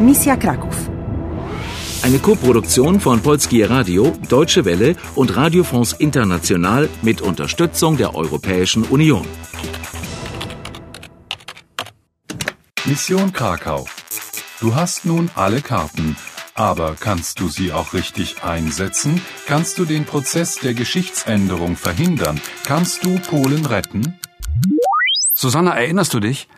Misja Kraków. Eine Koproduktion von Polskie Radio, Deutsche Welle und Radio France International mit Unterstützung der Europäischen Union. Mission Krakau. Du hast nun alle Karten, aber kannst du sie auch richtig einsetzen? Kannst du den Prozess der Geschichtsänderung verhindern? Kannst du Polen retten? Susanna, erinnerst du dich?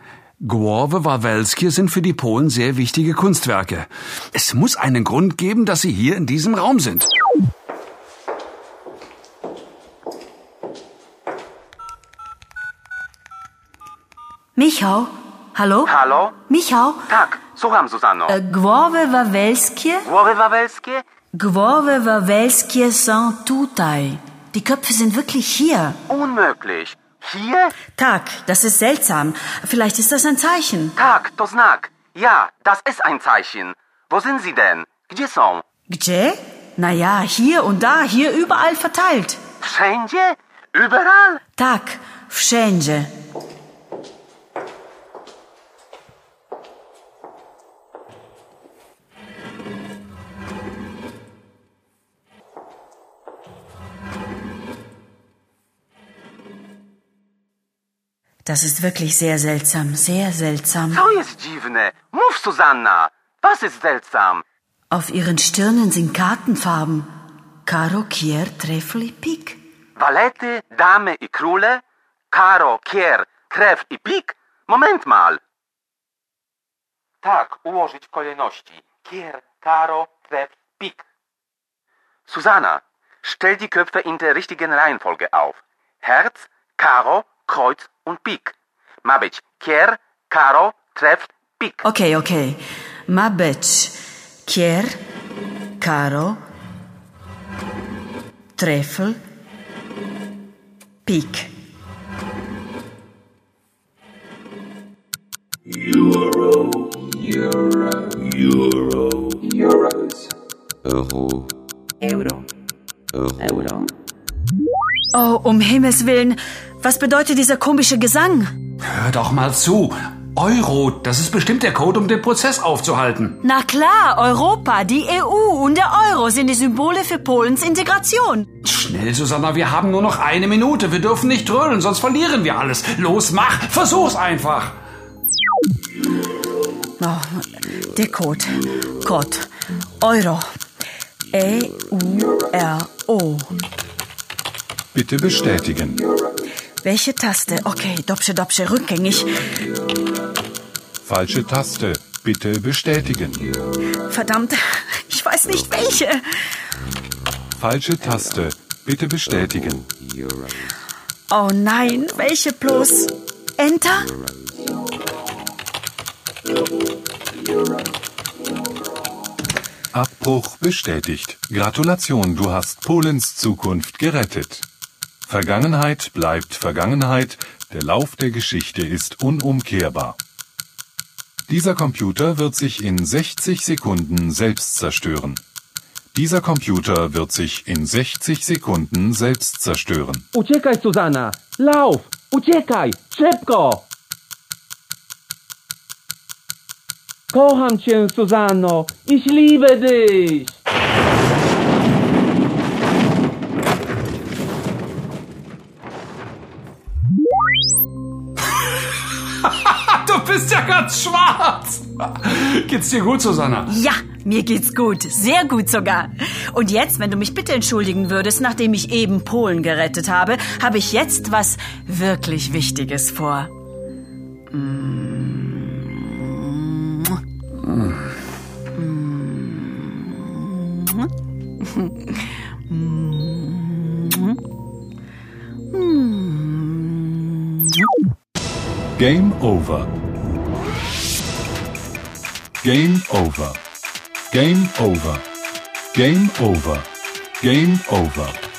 Głowy Wawelskie sind für die Polen sehr wichtige Kunstwerke. Es muss einen Grund geben, dass sie hier in diesem Raum sind. Michał? Halo? Halo? Michał? Tak, słucham, Zuzanno. E, Głowy wawelskie? Głowy wawelskie? Głowy wawelskie są tutaj. Die Köpfe sind wirklich hier. Unmöglich. Hier? Tak, das ist seltsam. Vielleicht ist das ein Zeichen. Tak, to znak. Ja, das ist ein Zeichen. Wo sind sie denn? Gdzie są? Gdzie? Naja, hier und da, hier überall verteilt. Wszędzie? Überall? Tak, wszędzie. Das ist wirklich sehr seltsam, sehr seltsam. Co jest dziwne? Mów, Susanna. Was ist seltsam? Auf ihren Stirnen sind Kartenfarben. Karo, Kier, Treffel i Pik. Walety, damy i króle? Karo, kier, krew i pik? Moment mal. Tak, ułożyć w kolejności. Kier, karo, krew, pik. Susanna, stell die Köpfe in der richtigen Reihenfolge auf. Herz, Karo, Kreuz und Pik. Ma być kier, karo, treff, pik. Okej, okej. Ma być Kier, Karo, Treffel, Pik. Euro. Euro. Euro. Euro. Oh, um Himmels Willen. Was bedeutet dieser komische Gesang? Hör doch mal zu. Euro, das ist bestimmt der Code, um den Prozess aufzuhalten. Na klar, Europa, die EU und der Euro sind die Symbole für Polens Integration. Schnell, Susanna, wir haben nur noch eine Minute. Wir dürfen nicht trödeln, sonst verlieren wir alles. Los, mach, versuch's einfach. Oh, der Code. Code. Euro. E-U-R-O. Bitte bestätigen. Welche Taste? Okay, Dopsche, Dopsche, rückgängig. Falsche Taste. Bitte bestätigen. Verdammt, ich weiß nicht welche. Falsche Taste. Bitte bestätigen. Oh nein, welche bloß? Enter? Abbruch bestätigt. Gratulation, du hast Polens Zukunft gerettet. Vergangenheit bleibt Vergangenheit, der Lauf der Geschichte ist unumkehrbar. Dieser Computer wird sich in 60 Sekunden selbst zerstören. Dieser Computer wird sich in 60 Sekunden selbst zerstören. Uciekaj, Suzana! Lauf! Uciekaj! Szybko! Kocham cię, Suzanno! Ich liebe dich! Du bist ja ganz schwarz. Geht's dir gut, Susanna? Ja, mir geht's gut. Sehr gut sogar. Und jetzt, wenn du mich bitte entschuldigen würdest, nachdem ich eben Polen gerettet habe, habe ich jetzt was wirklich Wichtiges vor. Game over. Game over. Game over. Game over. Game over.